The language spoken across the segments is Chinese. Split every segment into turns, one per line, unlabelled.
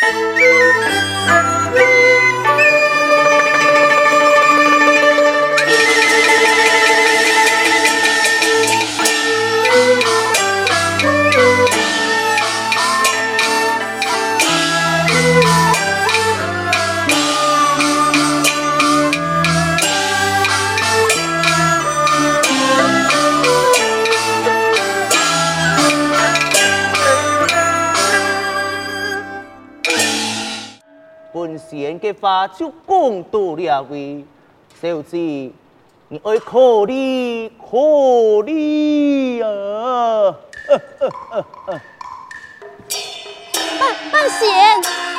嘅 就讲到了位，小子，你爱考虑考虑啊！
半半仙。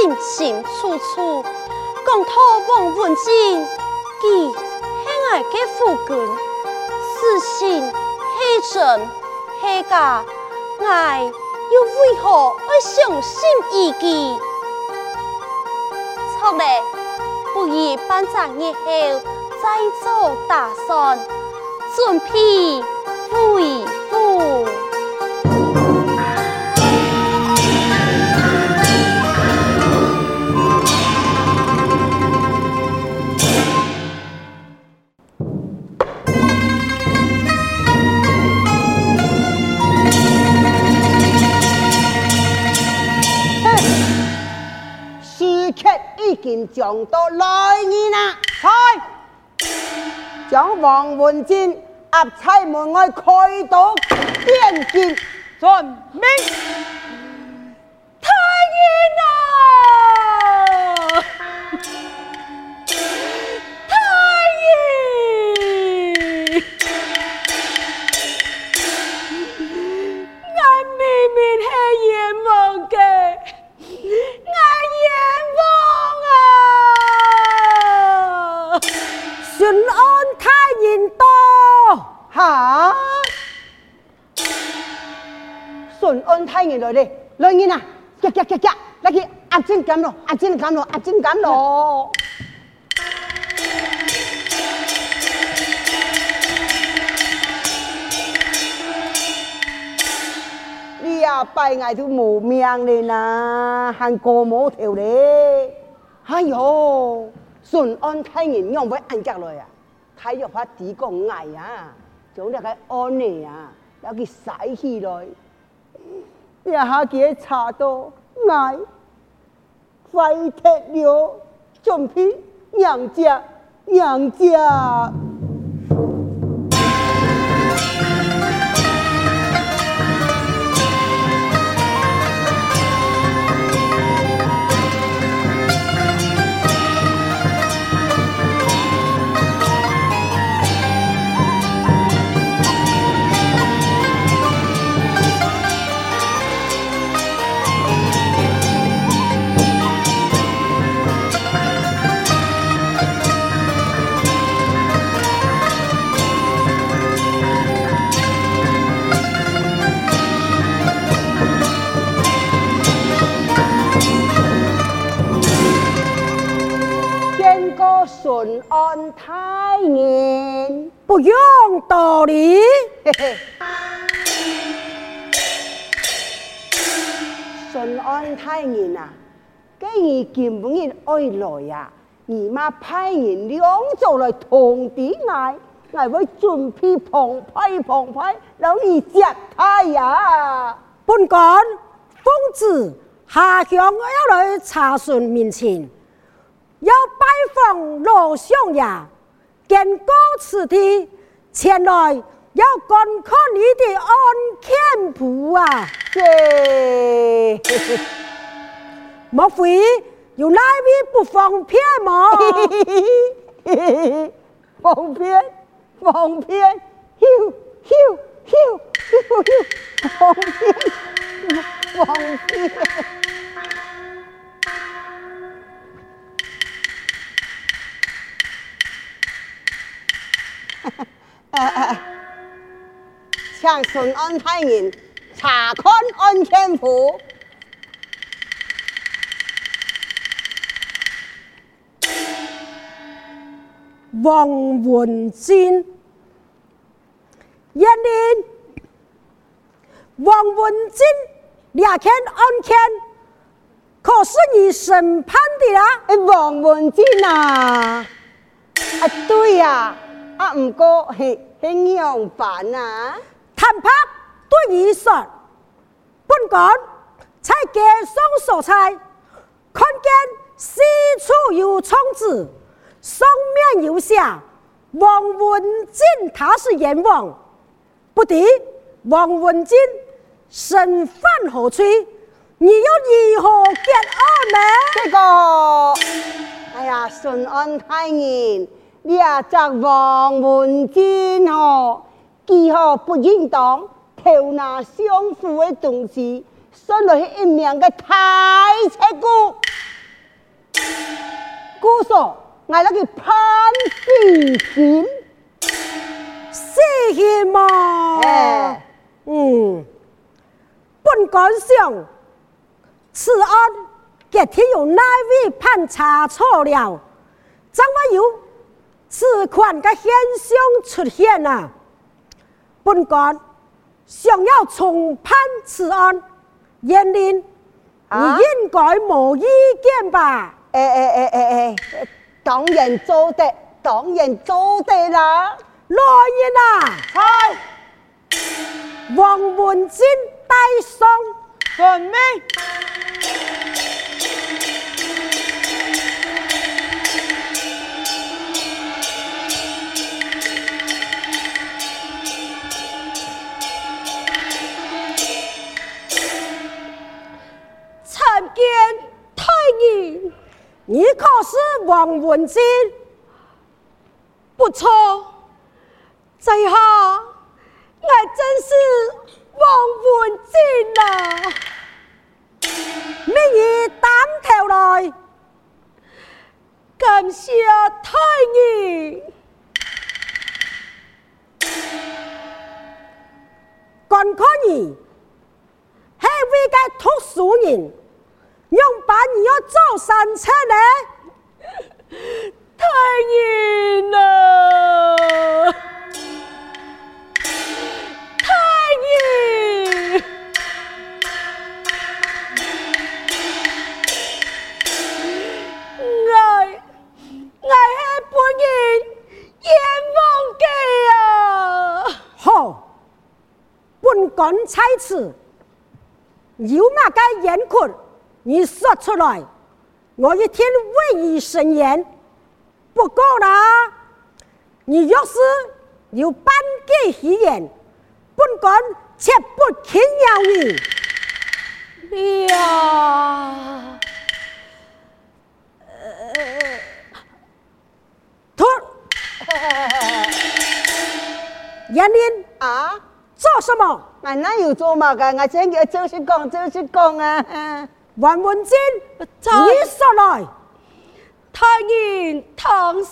清清楚楚，讲透王文静，佢系爱嘅夫君，是心是真是假，爱又为何会伤心一记？错嘞，不如办葬以后再做打算，准备回
将到来年啦，开将王文静押差门外开刀点进，准命。
太
爷来，人啊！夹夹夹夹，来去阿进监咯，阿进监咯，阿进监咯。你呀，拜俺就无命咧呐，还过毛头咧。哎呦，顺安太爷让我按脚来呀，太爷怕地公爱呀，将那个安尼呀，要去晒起来。一下给查到爱快踢了，准备娘家娘家。顺安太爷，
不用道理。
顺安太人啊，既然今日爱来呀，姨妈派人两组来通知我，我会准备澎湃澎湃，让你接待呀。
本官奉旨下乡要来查询民情，要拜访罗相爷，见过此地，前来要观看你的安检铺啊！
对，
莫非有哪位不方便吗？
方便，方便，咻咻咻咻咻，方便，方便。请顺安太人查看安检铺。
王文进，艳玲，王文进，两天安检，可是你审判的啦？
哎，王文金啊，啊对呀，啊唔过系系样办啊？
坦白对你说，本官在街上所在，看见四处有窗子。上面有写王文进，他是阎王，不敌王文进身犯何罪？你又如何结案呢？
这个，哎呀，顺安太人，你啊，这王文进哦，几何不应当偷拿相府的东西，送来一名嘅太贼姑，姑嫂。我那个潘金金，
是什么？
哎，
嗯，本官想此案今天有哪位判查错了，怎么有此款的现象出现啊？本官想要重判此案，艳玲，
啊、
你应该无意见吧？
诶诶诶诶诶。当然做得，当然做得啦！
来人啊！
系
王文金带上
遵命。
你可是王文进，
不错，在下我真是王文进啊！
命你担头来，
感谢太医。
观看你，系位个读书人。用把你要做三餐呢？
太硬了，太硬！我我系本人阎王给啊！
好，本官在此，有嘛个严困？你说出来，我一天为你伸冤。不过啦，你若是有半句虚言，本官绝不轻饶你。
呀，
呃，脱，艳玲
啊，
做什么？
我哪有做嘛噶？我真嘅就是讲，就是讲啊。
王文进，
在
你说来，
太阴堂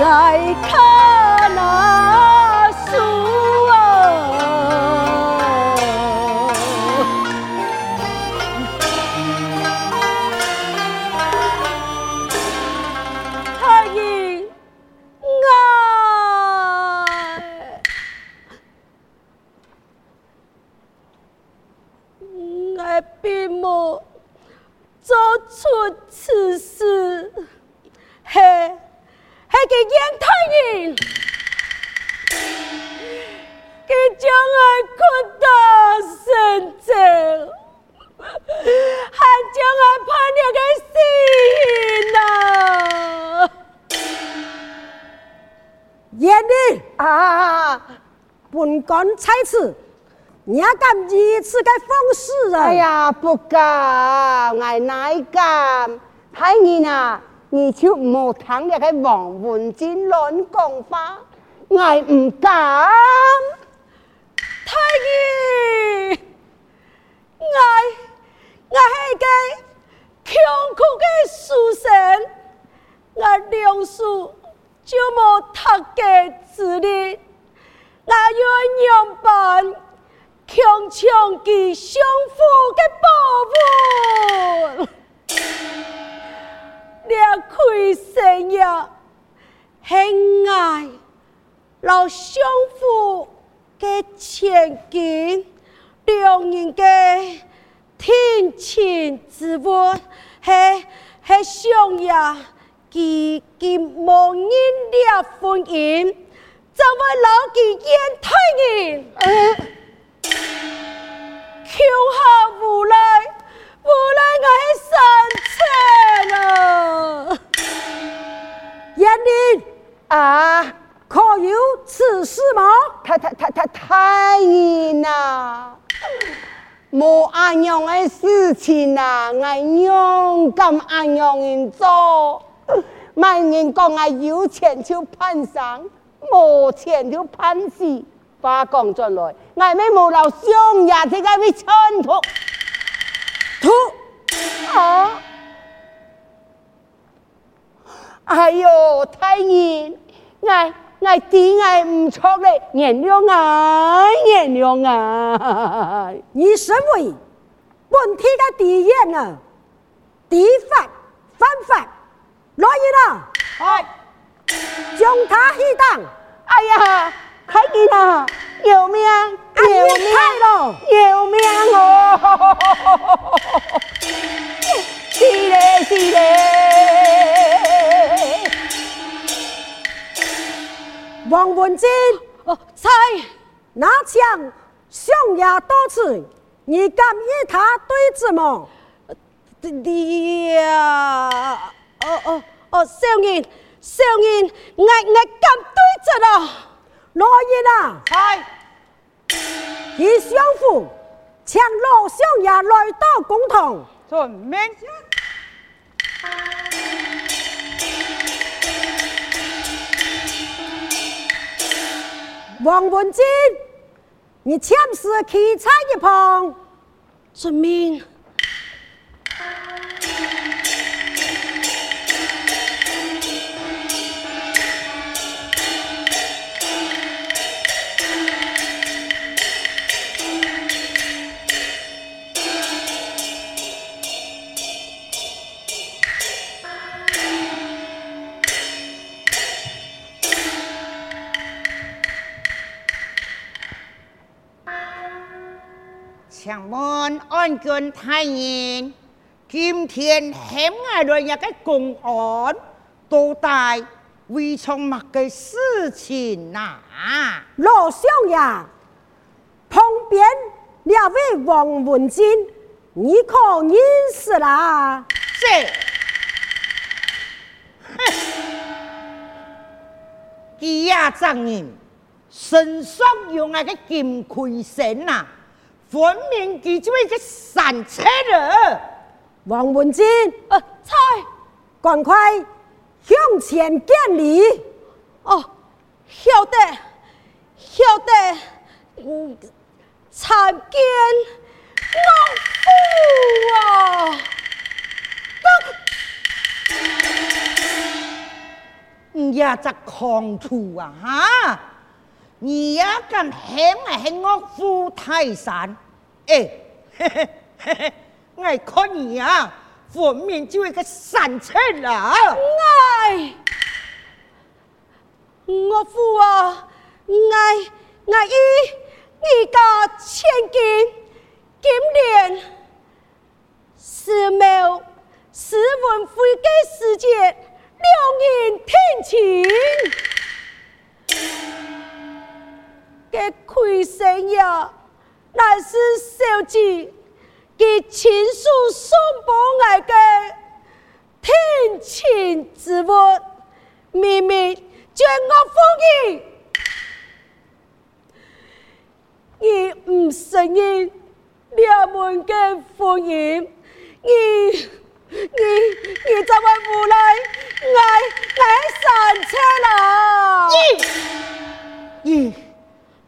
来看那，烟太人，佢将爱困到深圳，还将爱判了个死刑啊！燕妮
啊！
本官在此，你还敢如此该放肆啊？
哎呀，不敢，我哪敢？太儿啊，你就唔好听那个王文静乱讲话，我唔敢。
太医，我我系个穷苦的书生，我两书就冇读嘅资历，我要样办强抢其相夫嘅宝物，你亏身呀，系爱老相夫。嘅前景，两人嘅天亲之爱，系系想呀，结结无人了婚姻，就会老几烟太人，求下无赖，无赖我系三千啊！燕妮
啊！
可有此事吗？
太太太太太人呐，冇安样的事情呐，我勇敢安样人做，万人讲我有钱就攀上，冇钱就攀死。话讲转来，我妹冇留双牙，点解会穿土哎呦，太人，我。我点解唔错嘞？原谅啊，原谅啊！
你身为本地的第一啊，地法犯法，来人啊！
哎，
将他起档！
哎呀，太见啦，有命，有命
咯，
有命哦！是嘞，是嘞。
王文静，哦，在拿枪凶牙多次，你敢与他对质吗？
你呀，哦哦哦，少年少年，我我敢对质啊！
罗燕啊，
系，
以相府请罗凶牙来到公堂，
遵命。
王文金，你签诗气在一旁，
遵命。
安君太严，今天险爱来一个公安，到底为从乜嘅事情啊？
老相爷，旁边两位王文金，你可认识啦？
是。佢呀，证人身上用那个金盔绳呐，分明佢就系个散车了。
王文静，
呃，菜，
赶快向前见礼。
哦，晓得，晓得，嗯，参见岳父啊！
你也在狂徒啊！哈，你呀敢喊我喊我富泰山？哎，嘿嘿嘿嘿，我看你啊，分明就一个散车啦！
哎，我富啊，我我以你家千金金莲寺庙史文辉嘅世界。两人听情，这魁生呀，乃是小姐给亲属送过来的听情之物，明明将我封印，你唔承认两门嘅婚姻，你。你你怎么不来？爱爱上车了？
咦咦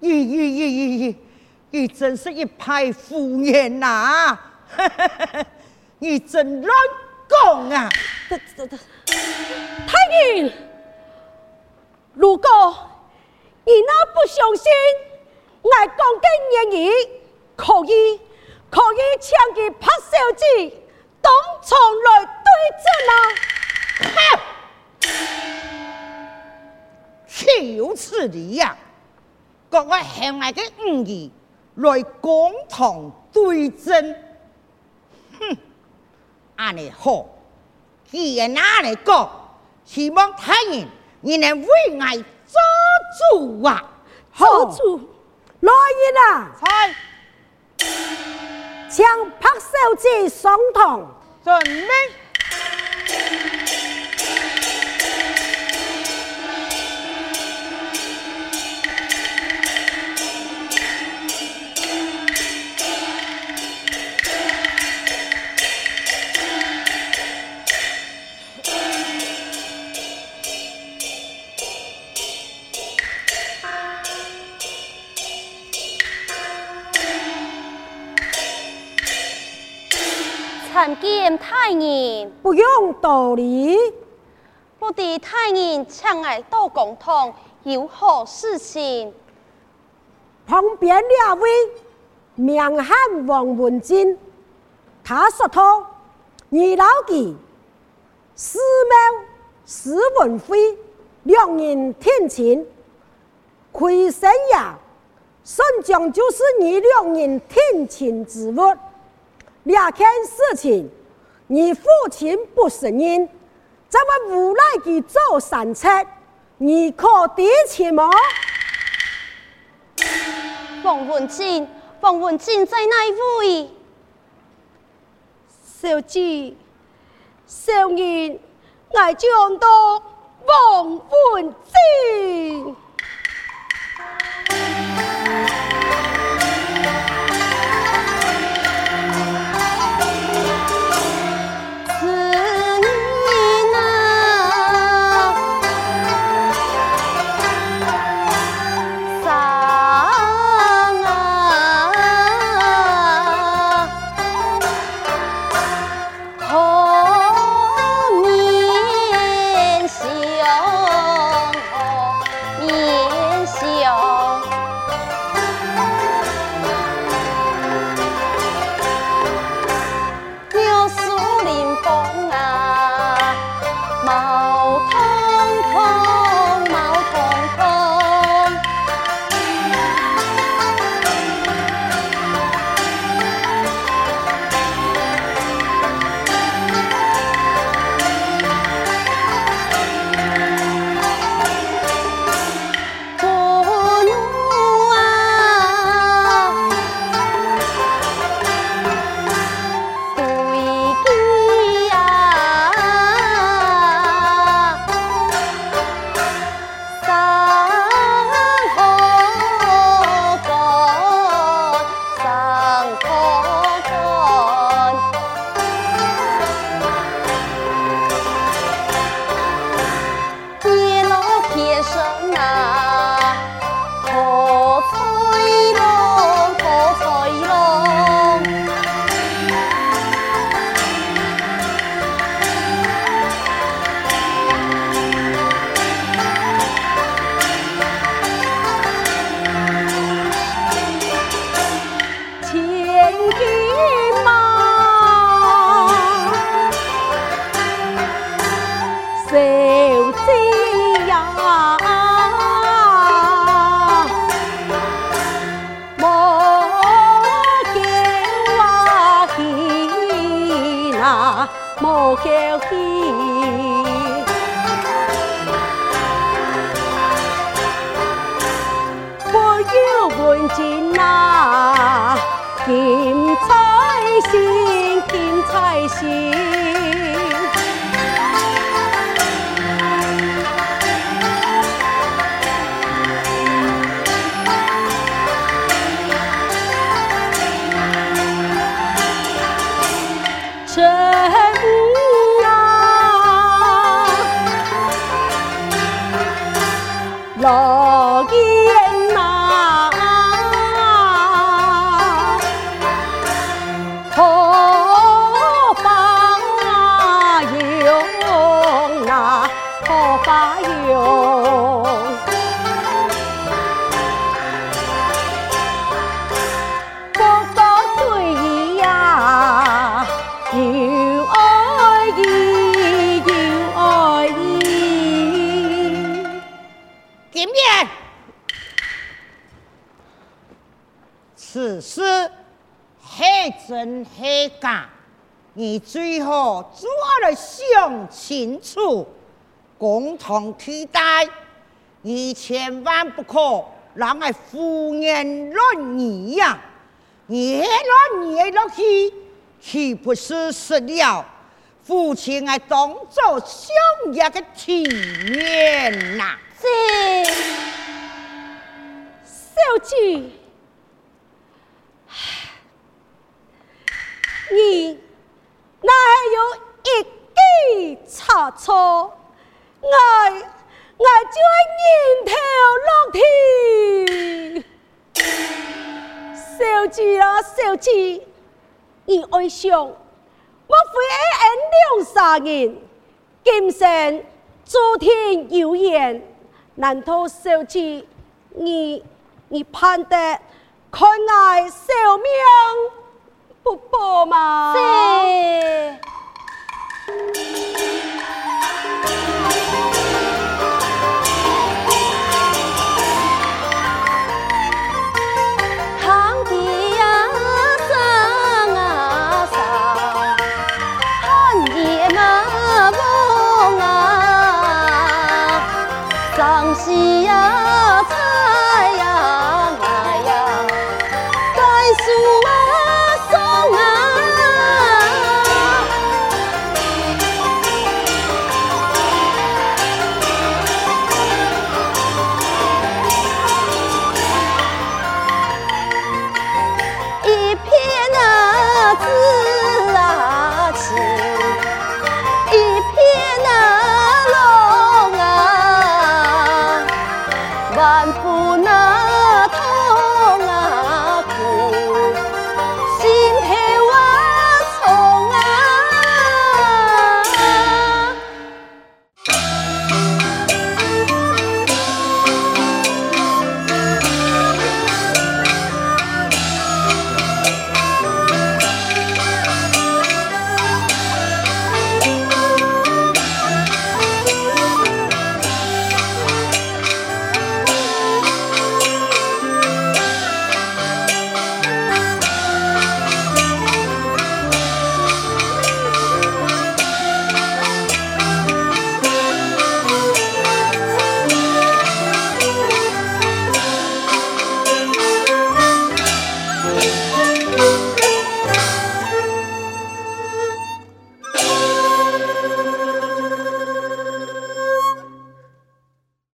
咦咦咦咦！你真是一派胡言呐！你真乱讲啊！
太君，如果你那不相信，爱讲嘅言语，可以可以抢佢拍手机。当场来对阵啊！
岂有此理呀！各位乡爱的五义来共同对阵，哼！安尼好，既然安尼讲，希望太爷你能为爱做主啊！
好主，
来人啊！将拍手机上堂，
准备。
参见太爷，
不用道理。
不知太爷请来多共同有好事情？
旁边两位名汉王文金，他说他二老弟史某史文辉两人天晴，魁生呀，宋江就是你两人天晴之物。两件事情，你父亲不承认，怎么无赖地做善策？你可得起吗？
王文静，王文静在哪位？小姐，小人爱将到王文静。心。
真黑假，你最好做了想清楚，共同替代，你千万不可让我胡言乱语呀！你乱语落去，岂不是失了父亲爱当做相爷的体面呐？
是，
小姐。你那还有一记差错，我我就爱人头落地。小姐啊，小姐，你爱想，我非恩两三人，今生注定有缘，难道小姐你你盼得看爱小命？不保吗？
是。